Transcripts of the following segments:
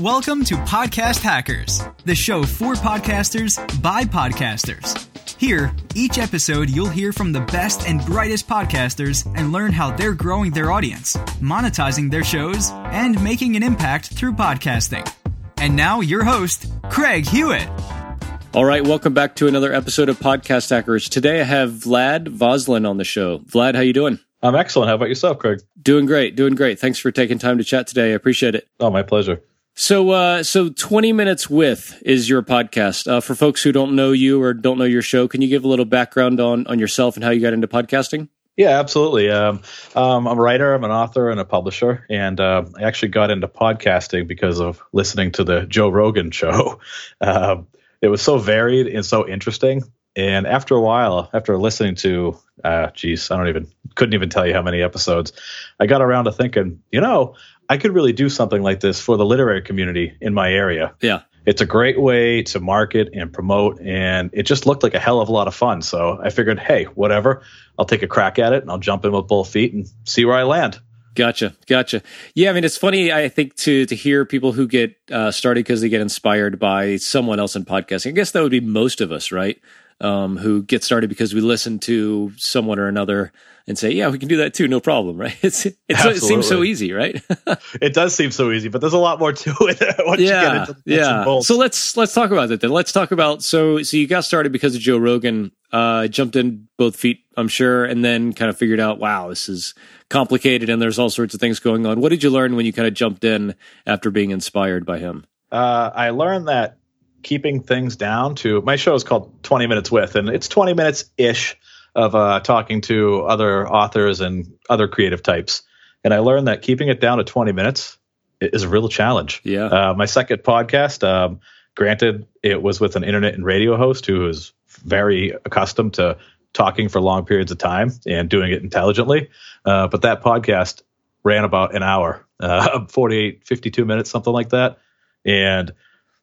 Welcome to Podcast Hackers, the show for podcasters by podcasters. Here, each episode, you'll hear from the best and brightest podcasters and learn how they're growing their audience, monetizing their shows, and making an impact through podcasting. And now, your host, Craig Hewitt. All right, welcome back to another episode of Podcast Hackers. Today I have Vlad Vaslyn on the show. Vlad, how you doing? I'm excellent. How about yourself, Craig? Doing great, doing great. Thanks for taking time to chat today. I appreciate it. Oh, my pleasure. So, uh, so 20 minutes with is your podcast. Uh, for folks who don't know you or don't know your show, can you give a little background on on yourself and how you got into podcasting? Yeah, absolutely. Um, um, I'm a writer, I'm an author, and a publisher. And uh, I actually got into podcasting because of listening to the Joe Rogan show. Uh, it was so varied and so interesting. And after a while, after listening to, uh, geez, I don't even, couldn't even tell you how many episodes, I got around to thinking, you know, I could really do something like this for the literary community in my area. Yeah. It's a great way to market and promote, and it just looked like a hell of a lot of fun. So I figured, hey, whatever, I'll take a crack at it and I'll jump in with both feet and see where I land. Gotcha, gotcha. Yeah, I mean, it's funny. I think to to hear people who get uh, started because they get inspired by someone else in podcasting. I guess that would be most of us, right? Um, who get started because we listen to someone or another and say, "Yeah, we can do that too, no problem." Right? It's, it's it seems so easy, right? it does seem so easy, but there's a lot more to it. yeah, yeah. So let's let's talk about that then. Let's talk about so so you got started because of Joe Rogan. Uh, jumped in both feet, I'm sure, and then kind of figured out, wow, this is complicated and there's all sorts of things going on. What did you learn when you kind of jumped in after being inspired by him? Uh, I learned that keeping things down to my show is called 20 minutes with, and it's 20 minutes ish of uh, talking to other authors and other creative types. And I learned that keeping it down to 20 minutes is a real challenge. Yeah. Uh, my second podcast, um, granted, it was with an internet and radio host who is very accustomed to talking for long periods of time and doing it intelligently. Uh, but that podcast ran about an hour, uh, 48, 52 minutes, something like that. And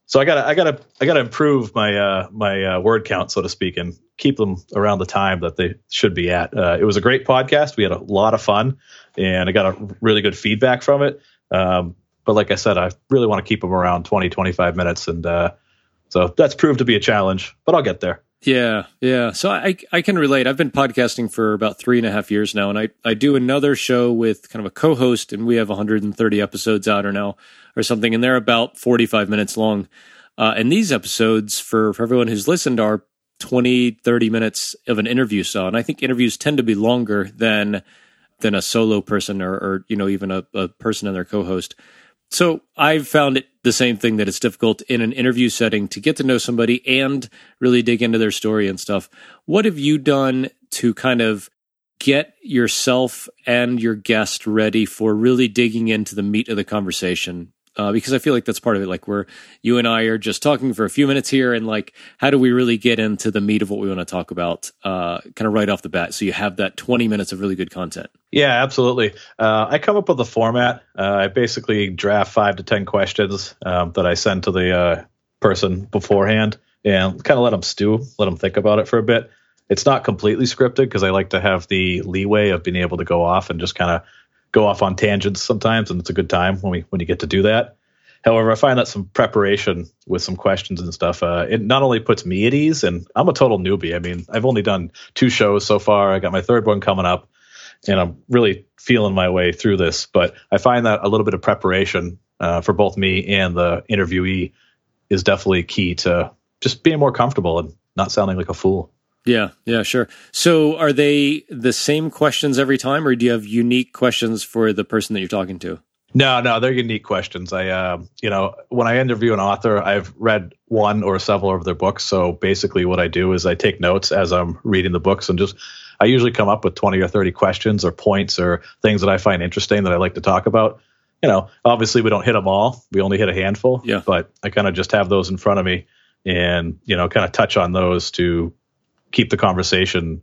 so I gotta, I gotta, I gotta improve my, uh, my uh, word count, so to speak, and keep them around the time that they should be at. Uh, it was a great podcast. We had a lot of fun, and I got a really good feedback from it. Um, but like I said, I really want to keep them around 20, 25 minutes, and uh, so that's proved to be a challenge. But I'll get there. Yeah, yeah. So I I can relate. I've been podcasting for about three and a half years now, and I I do another show with kind of a co-host, and we have 130 episodes out or now or something, and they're about 45 minutes long. Uh, and these episodes, for for everyone who's listened, are 20, 30 minutes of an interview. So, and I think interviews tend to be longer than than a solo person or, or you know even a, a person and their co-host. So I've found it the same thing that it's difficult in an interview setting to get to know somebody and really dig into their story and stuff. What have you done to kind of get yourself and your guest ready for really digging into the meat of the conversation? Uh, because I feel like that's part of it. Like where you and I are just talking for a few minutes here, and like, how do we really get into the meat of what we want to talk about, uh, kind of right off the bat? So you have that twenty minutes of really good content. Yeah, absolutely. Uh, I come up with a format. Uh, I basically draft five to ten questions um, that I send to the uh, person beforehand, and kind of let them stew, let them think about it for a bit. It's not completely scripted because I like to have the leeway of being able to go off and just kind of go off on tangents sometimes, and it's a good time when we when you get to do that. However, I find that some preparation with some questions and stuff, uh, it not only puts me at ease, and I'm a total newbie. I mean, I've only done two shows so far. I got my third one coming up, and I'm really feeling my way through this. But I find that a little bit of preparation uh, for both me and the interviewee is definitely key to just being more comfortable and not sounding like a fool. Yeah, yeah, sure. So are they the same questions every time, or do you have unique questions for the person that you're talking to? No, no, they're unique questions. I, uh, you know, when I interview an author, I've read one or several of their books. So basically, what I do is I take notes as I'm reading the books, and just I usually come up with twenty or thirty questions or points or things that I find interesting that I like to talk about. You know, obviously we don't hit them all; we only hit a handful. Yeah. But I kind of just have those in front of me, and you know, kind of touch on those to keep the conversation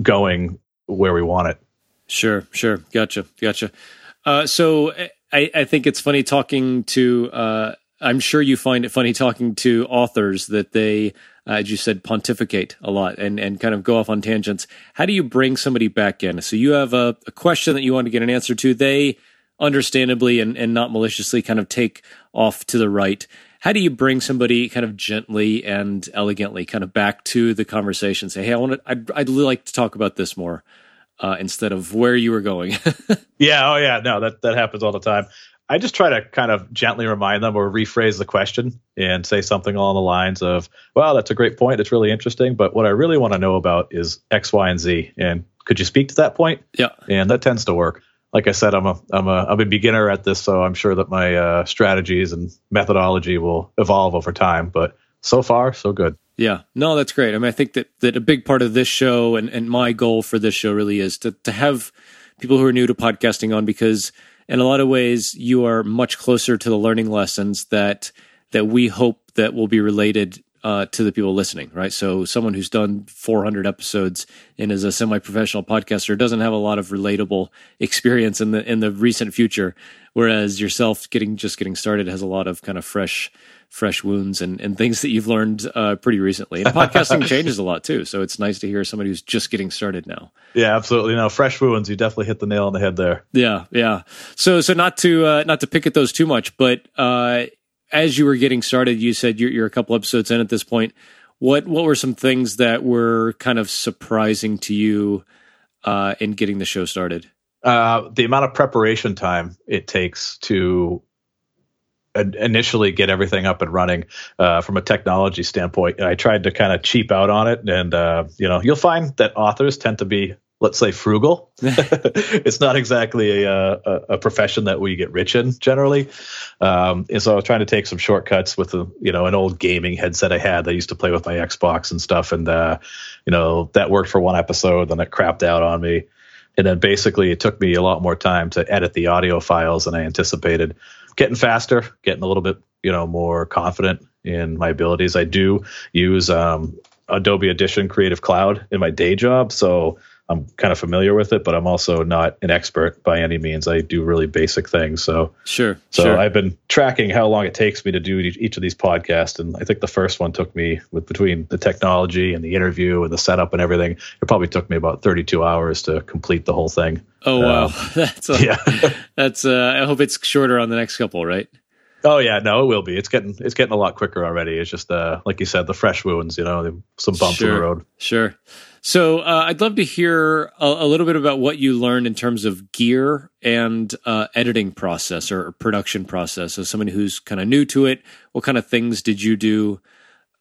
going where we want it. Sure, sure. Gotcha, gotcha. Uh, so I, I, think it's funny talking to. Uh, I'm sure you find it funny talking to authors that they, uh, as you said, pontificate a lot and and kind of go off on tangents. How do you bring somebody back in? So you have a, a question that you want to get an answer to. They understandably and, and not maliciously kind of take off to the right. How do you bring somebody kind of gently and elegantly kind of back to the conversation? Say, hey, I want to, I'd, I'd like to talk about this more uh, instead of where you were going. yeah. Oh, yeah. No, that, that happens all the time. I just try to kind of gently remind them or rephrase the question and say something along the lines of, well, that's a great point. It's really interesting. But what I really want to know about is X, Y, and Z. And could you speak to that point? Yeah. And that tends to work. Like I said, I'm a I'm a I'm a beginner at this, so I'm sure that my uh, strategies and methodology will evolve over time. But so far, so good. Yeah, no, that's great. I mean, I think that that a big part of this show and and my goal for this show really is to to have people who are new to podcasting on because in a lot of ways you are much closer to the learning lessons that that we hope that will be related uh, to the people listening, right? So someone who's done 400 episodes and is a semi-professional podcaster doesn't have a lot of relatable experience in the in the recent future, whereas yourself getting just getting started has a lot of kind of fresh fresh wounds and, and things that you've learned uh, pretty recently. And podcasting changes a lot too, so it's nice to hear somebody who's just getting started now. Yeah, absolutely. No, fresh wounds. You definitely hit the nail on the head there. Yeah, yeah. So so not to uh, not to pick at those too much, but uh, as you were getting started, you said you're, you're a couple episodes in at this point. What what were some things that were kind of surprising to you uh, in getting the show started? Uh, the amount of preparation time it takes to initially get everything up and running uh, from a technology standpoint. I tried to kind of cheap out on it, and uh, you know, you'll find that authors tend to be let's say frugal. it's not exactly a, a, a profession that we get rich in generally. Um, and so I was trying to take some shortcuts with a, you know, an old gaming headset I had that I used to play with my Xbox and stuff. And, uh, you know, that worked for one episode, then it crapped out on me. And then basically it took me a lot more time to edit the audio files than I anticipated. Getting faster, getting a little bit, you know, more confident in my abilities. I do use um, Adobe Audition Creative Cloud in my day job. So I'm kind of familiar with it, but I'm also not an expert by any means. I do really basic things. So sure. So sure. I've been tracking how long it takes me to do each of these podcasts, and I think the first one took me with between the technology and the interview and the setup and everything. It probably took me about 32 hours to complete the whole thing. Oh wow, uh, that's a, yeah. that's. Uh, I hope it's shorter on the next couple, right? Oh yeah, no, it will be. It's getting it's getting a lot quicker already. It's just uh, like you said, the fresh wounds. You know, some bumps sure, in the road. Sure. So uh, I'd love to hear a, a, little bit about what you learned in terms of gear and uh, editing process or production process. As someone who's kind of new to it, what kind of things did you do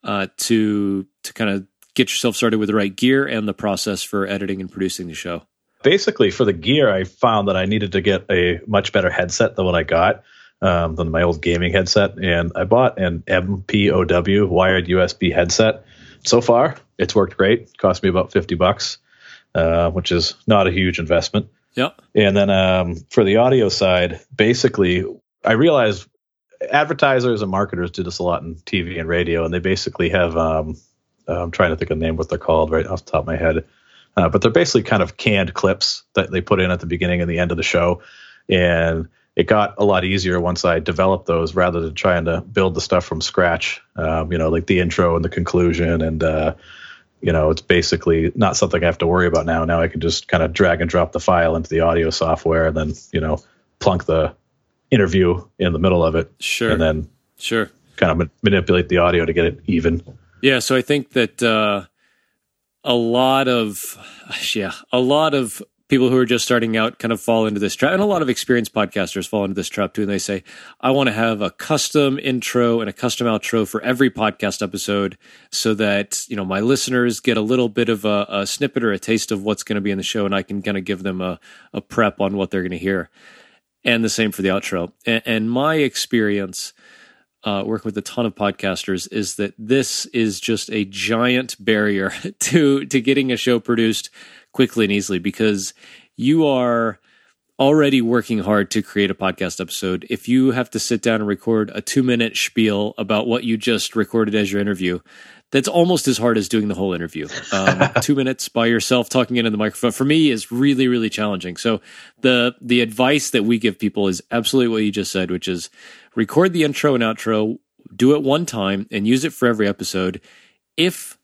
uh, to to kind of get yourself started with the right gear and the process for editing and producing the show? Basically, for the gear, I found that I needed to get a much better headset than what I got. Um, than my old gaming headset, and I bought an MPOW wired USB headset so far, it's worked great. It cost me about 50 bucks, uh, which is not a huge investment. Yeah. And then um, for the audio side, basically, I realized advertisers and marketers do this a lot in TV and radio, and they basically have, um, I'm trying to think of the name, what they're called right off the top of my head. Uh, but they're basically kind of canned clips that they put in at the beginning and the end of the show. And it got a lot easier once I developed those rather than trying to build the stuff from scratch. Um, you know, like the intro and the conclusion, and uh, you know, it's basically not something I have to worry about now. Now I can just kind of drag and drop the file into the audio software, and then you know, plunk the interview in the middle of it. Sure. And then sure, kind of ma- manipulate the audio to get it even. Yeah. So I think that uh, a lot of yeah, a lot of people who are just starting out kind of fall into this trap. And a lot of experienced podcasters fall into this trap too and they say i want to have a custom intro and a custom outro for every podcast episode so that you know my listeners get a little bit of a, a snippet or a taste of what's going to be in the show and i can kind of give them a, a prep on what they're going to hear. And the same for the outro. And, and my experience uh, working with a ton of podcasters is that this is just a giant barrier to to getting a show produced quickly and easily because you are already working hard to create a podcast episode. If you have to sit down and record a two minute spiel about what you just recorded as your interview, that's almost as hard as doing the whole interview. Um, two minutes by yourself talking into the microphone for me is really, really challenging. So the the advice that we give people is absolutely what you just said, which is record the intro and outro, do it one time, and use it for every episode. If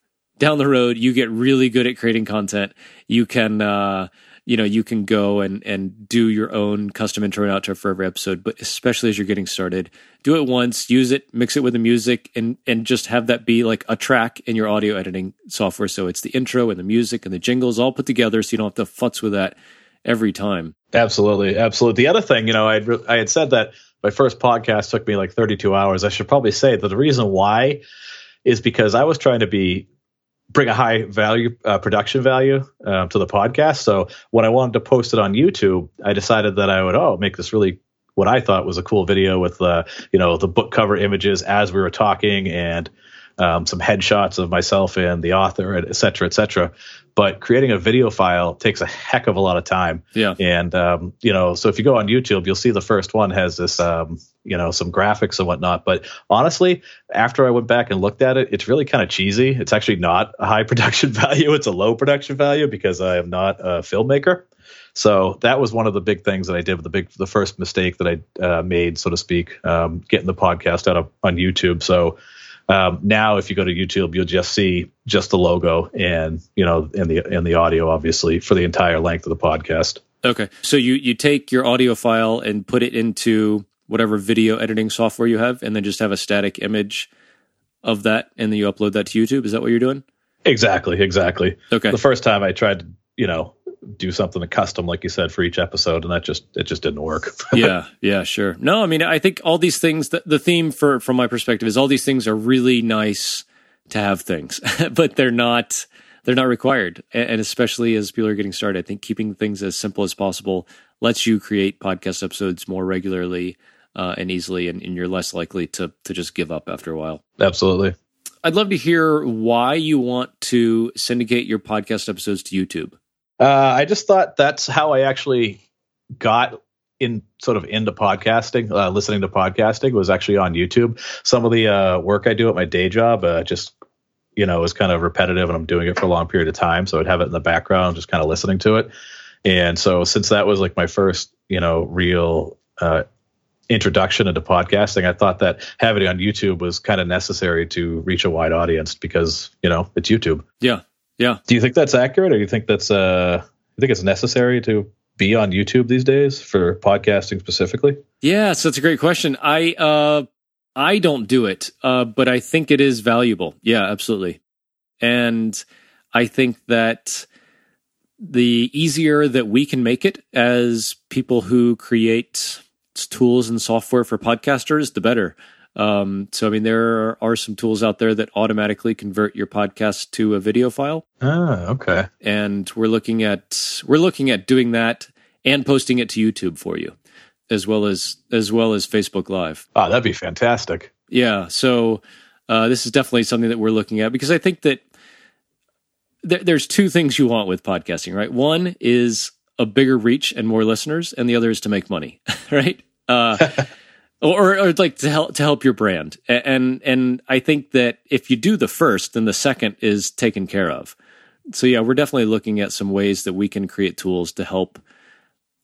down the road you get really good at creating content, you can uh, you know you can go and and do your own custom intro and outro for every episode but especially as you're getting started do it once use it mix it with the music and and just have that be like a track in your audio editing software. So it's the intro and the music and the jingles all put together so you don't have to futz with that every time. Absolutely. Absolutely. The other thing you know i i had said that my first podcast took me like 32 hours. I should probably say that the reason why is because i was trying to be bring a high value uh, production value uh, to the podcast. So when I wanted to post it on YouTube, I decided that I would oh make this really what I thought was a cool video with uh, you know the book cover images as we were talking and um, some headshots of myself and the author, et cetera, et cetera. But creating a video file takes a heck of a lot of time. Yeah. And um, you know, so if you go on YouTube, you'll see the first one has this, um, you know, some graphics and whatnot. But honestly, after I went back and looked at it, it's really kind of cheesy. It's actually not a high production value; it's a low production value because I am not a filmmaker. So that was one of the big things that I did. with The big, the first mistake that I uh, made, so to speak, um, getting the podcast out of, on YouTube. So um, now, if you go to YouTube, you'll just see just the logo and you know and the and the audio, obviously, for the entire length of the podcast. Okay, so you you take your audio file and put it into whatever video editing software you have, and then just have a static image of that, and then you upload that to YouTube. Is that what you're doing? Exactly, exactly. Okay. The first time I tried to, you know, do something custom like you said for each episode and that just it just didn't work yeah yeah sure no i mean i think all these things the, the theme for from my perspective is all these things are really nice to have things but they're not they're not required and especially as people are getting started i think keeping things as simple as possible lets you create podcast episodes more regularly uh, and easily and, and you're less likely to to just give up after a while absolutely i'd love to hear why you want to syndicate your podcast episodes to youtube uh, I just thought that's how I actually got in sort of into podcasting, uh, listening to podcasting was actually on YouTube. Some of the uh, work I do at my day job uh, just, you know, is kind of repetitive and I'm doing it for a long period of time. So I'd have it in the background, just kind of listening to it. And so since that was like my first, you know, real uh, introduction into podcasting, I thought that having it on YouTube was kind of necessary to reach a wide audience because, you know, it's YouTube. Yeah. Yeah. Do you think that's accurate, or do you think that's uh, you think it's necessary to be on YouTube these days for podcasting specifically? Yeah, so that's a great question. I uh, I don't do it, uh, but I think it is valuable. Yeah, absolutely. And I think that the easier that we can make it as people who create tools and software for podcasters, the better. Um, so, I mean, there are some tools out there that automatically convert your podcast to a video file. Ah, okay. And we're looking at we're looking at doing that and posting it to YouTube for you, as well as as well as Facebook Live. Oh, that'd be fantastic. Yeah. So uh, this is definitely something that we're looking at because I think that th- there's two things you want with podcasting, right? One is a bigger reach and more listeners, and the other is to make money, right? Uh, or, or like to help to help your brand. And and I think that if you do the first, then the second is taken care of. So yeah, we're definitely looking at some ways that we can create tools to help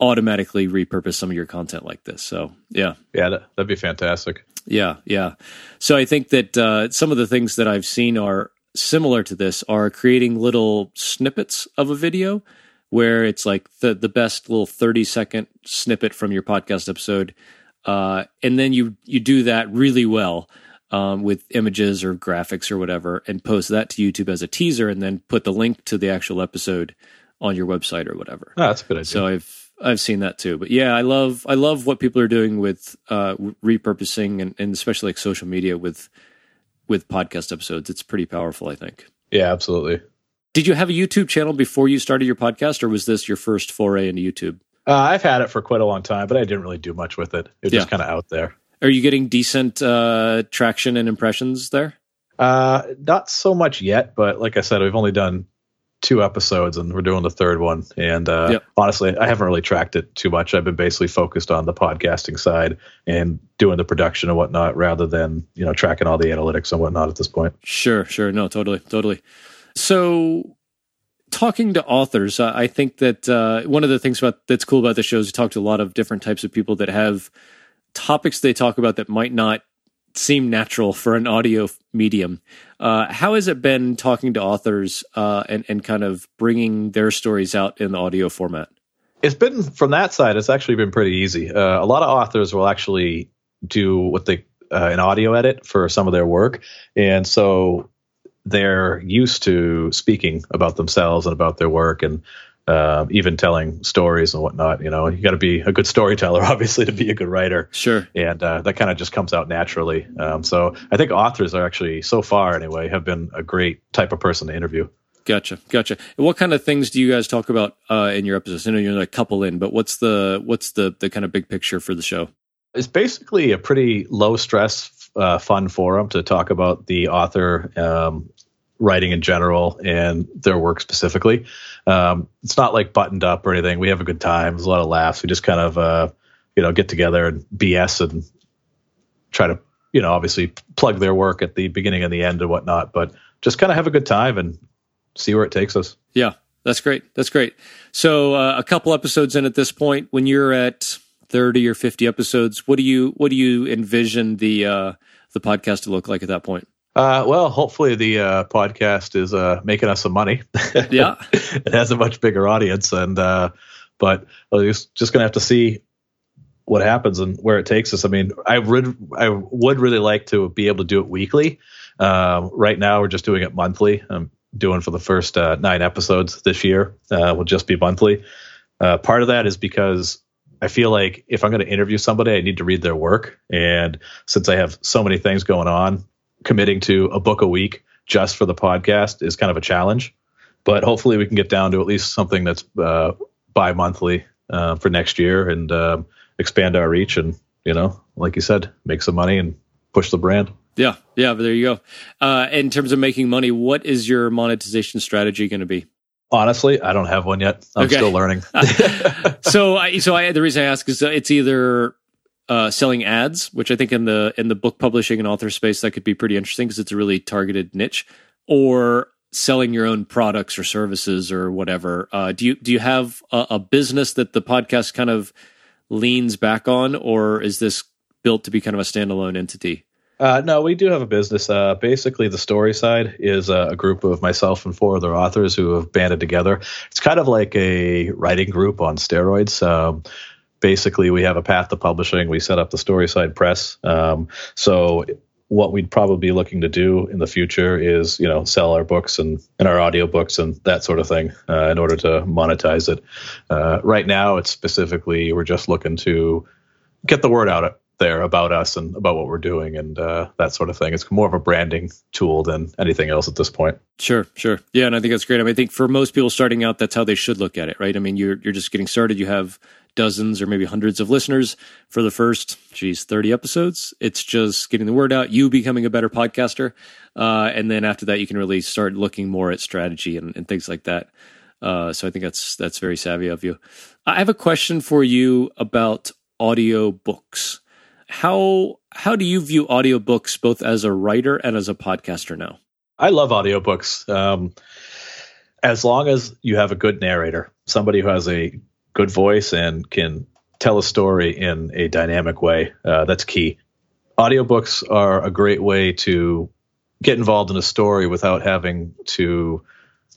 automatically repurpose some of your content like this. So yeah, yeah, that, would be fantastic. Yeah, yeah. So I think that uh, some of the things that I've seen are similar to this are creating little snippets of a video where it's like the the best little 30 second snippet from your podcast episode uh, and then you you do that really well um, with images or graphics or whatever, and post that to YouTube as a teaser, and then put the link to the actual episode on your website or whatever. Oh, that's a good idea. So I've I've seen that too. But yeah, I love I love what people are doing with uh, repurposing and, and especially like social media with with podcast episodes. It's pretty powerful, I think. Yeah, absolutely. Did you have a YouTube channel before you started your podcast, or was this your first foray into YouTube? Uh, I've had it for quite a long time, but I didn't really do much with it. It was yeah. just kind of out there. Are you getting decent uh, traction and impressions there? Uh, not so much yet, but like I said, we've only done two episodes and we're doing the third one. And uh, yep. honestly, I haven't really tracked it too much. I've been basically focused on the podcasting side and doing the production and whatnot rather than, you know, tracking all the analytics and whatnot at this point. Sure, sure. No, totally, totally. So talking to authors, I think that uh, one of the things about that's cool about the show is we talk to a lot of different types of people that have topics they talk about that might not seem natural for an audio medium. Uh, how has it been talking to authors uh, and and kind of bringing their stories out in the audio format? It's been from that side. It's actually been pretty easy. Uh, a lot of authors will actually do what they uh, an audio edit for some of their work, and so they're used to speaking about themselves and about their work and uh, even telling stories and whatnot. You know, you got to be a good storyteller, obviously, to be a good writer. Sure. And uh, that kind of just comes out naturally. Um, so I think authors are actually, so far anyway, have been a great type of person to interview. Gotcha, gotcha. And what kind of things do you guys talk about uh, in your episodes? I know you're a couple in, but what's the what's the the kind of big picture for the show? It's basically a pretty low stress, uh, fun forum to talk about the author um, writing in general and their work specifically. Um, it's not like buttoned up or anything. We have a good time. There's a lot of laughs. We just kind of, uh, you know, get together and BS and try to, you know, obviously plug their work at the beginning and the end and whatnot, but just kind of have a good time and see where it takes us. Yeah, that's great. That's great. So uh, a couple episodes in at this point, when you're at 30 or 50 episodes, what do you, what do you envision the, uh, the podcast to look like at that point? Uh, well, hopefully the uh, podcast is uh, making us some money. Yeah, it has a much bigger audience, and uh, but we're just, just gonna have to see what happens and where it takes us. I mean, I would I would really like to be able to do it weekly. Um, right now, we're just doing it monthly. I'm doing for the first uh, nine episodes this year. Uh, will just be monthly. Uh, part of that is because I feel like if I'm going to interview somebody, I need to read their work. And since I have so many things going on, committing to a book a week just for the podcast is kind of a challenge. But hopefully, we can get down to at least something that's uh, bi monthly uh, for next year and uh, expand our reach. And, you know, like you said, make some money and push the brand. Yeah, yeah, but there you go. Uh, in terms of making money, what is your monetization strategy going to be? Honestly, I don't have one yet. I'm Okay. still learning. so, I, so I, the reason I ask is it's either uh, selling ads, which I think in the in the book publishing and author space that could be pretty interesting because it's a really targeted niche, or selling your own products or services or whatever. Uh, do you do you have a, a business that the podcast kind of leans back on, or is this built to be kind of a standalone entity? Uh, no, we do have a business. Uh, basically, the Storyside is uh, a group of myself and four other authors who have banded together. It's kind of like a writing group on steroids. Um, basically, we have a path to publishing. We set up the Storyside press. Um, so, what we'd probably be looking to do in the future is, you know, sell our books and, and our audiobooks and that sort of thing uh, in order to monetize it. Uh, right now, it's specifically we're just looking to get the word out there about us and about what we're doing and uh, that sort of thing. It's more of a branding tool than anything else at this point. Sure, sure. Yeah, and I think that's great. I mean, I think for most people starting out, that's how they should look at it, right? I mean, you're you're just getting started. You have dozens or maybe hundreds of listeners for the first, geez, 30 episodes. It's just getting the word out, you becoming a better podcaster. Uh, and then after that, you can really start looking more at strategy and, and things like that. Uh, so I think that's that's very savvy of you. I have a question for you about audio books. How how do you view audiobooks both as a writer and as a podcaster now? I love audiobooks. Um, as long as you have a good narrator, somebody who has a good voice and can tell a story in a dynamic way, uh, that's key. Audiobooks are a great way to get involved in a story without having to.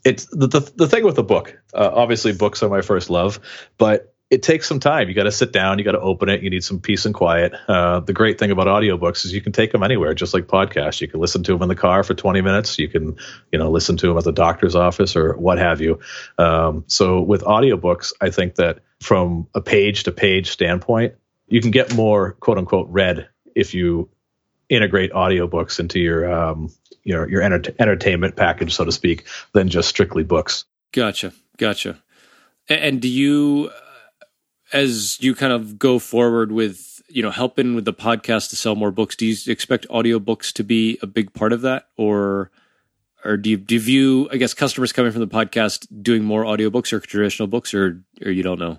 It's the the, the thing with a book. Uh, obviously, books are my first love, but it takes some time. You got to sit down, you got to open it, you need some peace and quiet. Uh, the great thing about audiobooks is you can take them anywhere, just like podcasts. You can listen to them in the car for 20 minutes. You can, you know, listen to them at the doctor's office or what have you. Um, so with audiobooks, I think that from a page to page standpoint, you can get more quote unquote read if you integrate audiobooks into your um, your your enter- entertainment package, so to speak, than just strictly books. Gotcha, gotcha. And do you, as you kind of go forward with, you know, helping with the podcast to sell more books, do you expect audiobooks to be a big part of that, or, or do you, do you view, I guess, customers coming from the podcast doing more audiobooks or traditional books, or, or you don't know?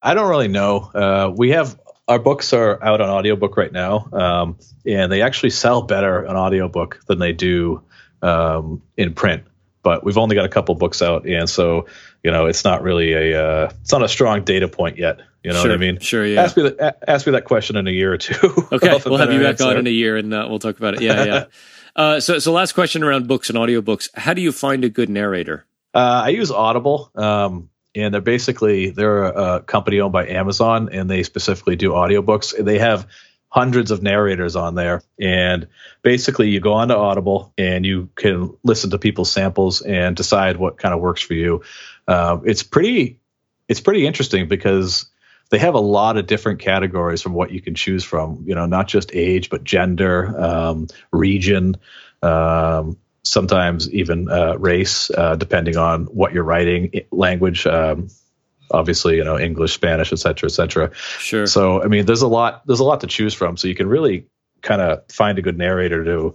I don't really know. Uh, we have our books are out on audiobook right now, um, and they actually sell better on audiobook than they do um, in print. But we've only got a couple books out, and so you know it's not really a uh, it's not a strong data point yet You know sure, what I mean? Sure. Yeah. Ask me that. Ask me that question in a year or two. Okay, we'll have you back answer. on in a year, and uh, we'll talk about it. Yeah, yeah. uh, so, so last question around books and audiobooks. How do you find a good narrator? Uh, I use Audible, um, and they're basically they're a, a company owned by Amazon, and they specifically do audiobooks. They have hundreds of narrators on there. And basically, you go onto Audible and you can listen to people's samples and decide what kind of works for you. Uh, it's pretty, it's pretty interesting because they have a lot of different categories from what you can choose from. You know, not just age, but gender, um, region. Um, sometimes even uh, race, uh, depending on what you're writing, language, um, obviously you know english spanish et cetera et cetera sure so i mean there's a lot there's a lot to choose from so you can really kind of find a good narrator to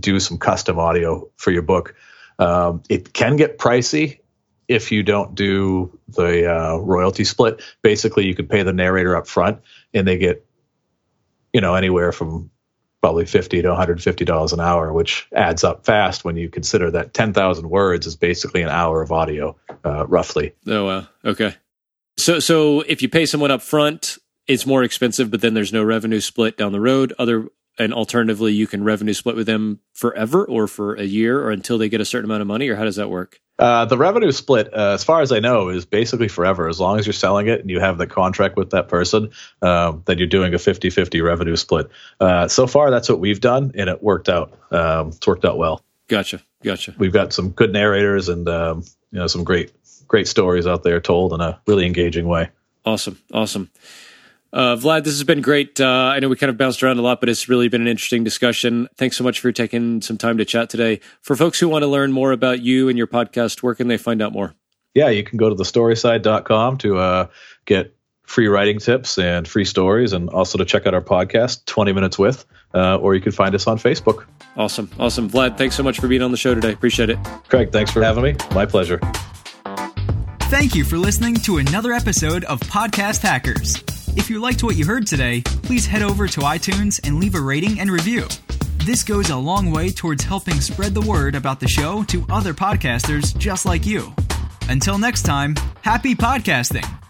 do some custom audio for your book um, it can get pricey if you don't do the uh, royalty split basically you could pay the narrator up front and they get you know anywhere from probably 50 to 150 dollars an hour which adds up fast when you consider that 10,000 words is basically an hour of audio uh, roughly. Oh wow. Okay. So so if you pay someone up front it's more expensive but then there's no revenue split down the road. Other and alternatively you can revenue split with them forever or for a year or until they get a certain amount of money or how does that work uh, the revenue split uh, as far as i know is basically forever. As long as you're selling it and you have the contract with that person um, then you're doing a 50-50 revenue split. Uh, so far that's what we've done and it worked out um, it's worked out well. Gotcha gotcha. We've got some good narrators and um, you know some great great stories out there told in a really engaging way. Awesome awesome uh, Vlad, this has been great. Uh, I know we kind of bounced around a lot, but it's really been an interesting discussion. Thanks so much for taking some time to chat today. For folks who want to learn more about you and your podcast, where can they find out more? Yeah, you can go to thestoryside.com to uh, get free writing tips and free stories, and also to check out our podcast, 20 Minutes With, uh, or you can find us on Facebook. Awesome. Awesome. Vlad, thanks so much for being on the show today. Appreciate it. Craig, thanks for having me. My pleasure. Thank you for listening to another episode of Podcast Hackers. If you liked what you heard today, please head over to iTunes and leave a rating and review. This goes a long way towards helping spread the word about the show to other podcasters just like you. Until next time, happy podcasting!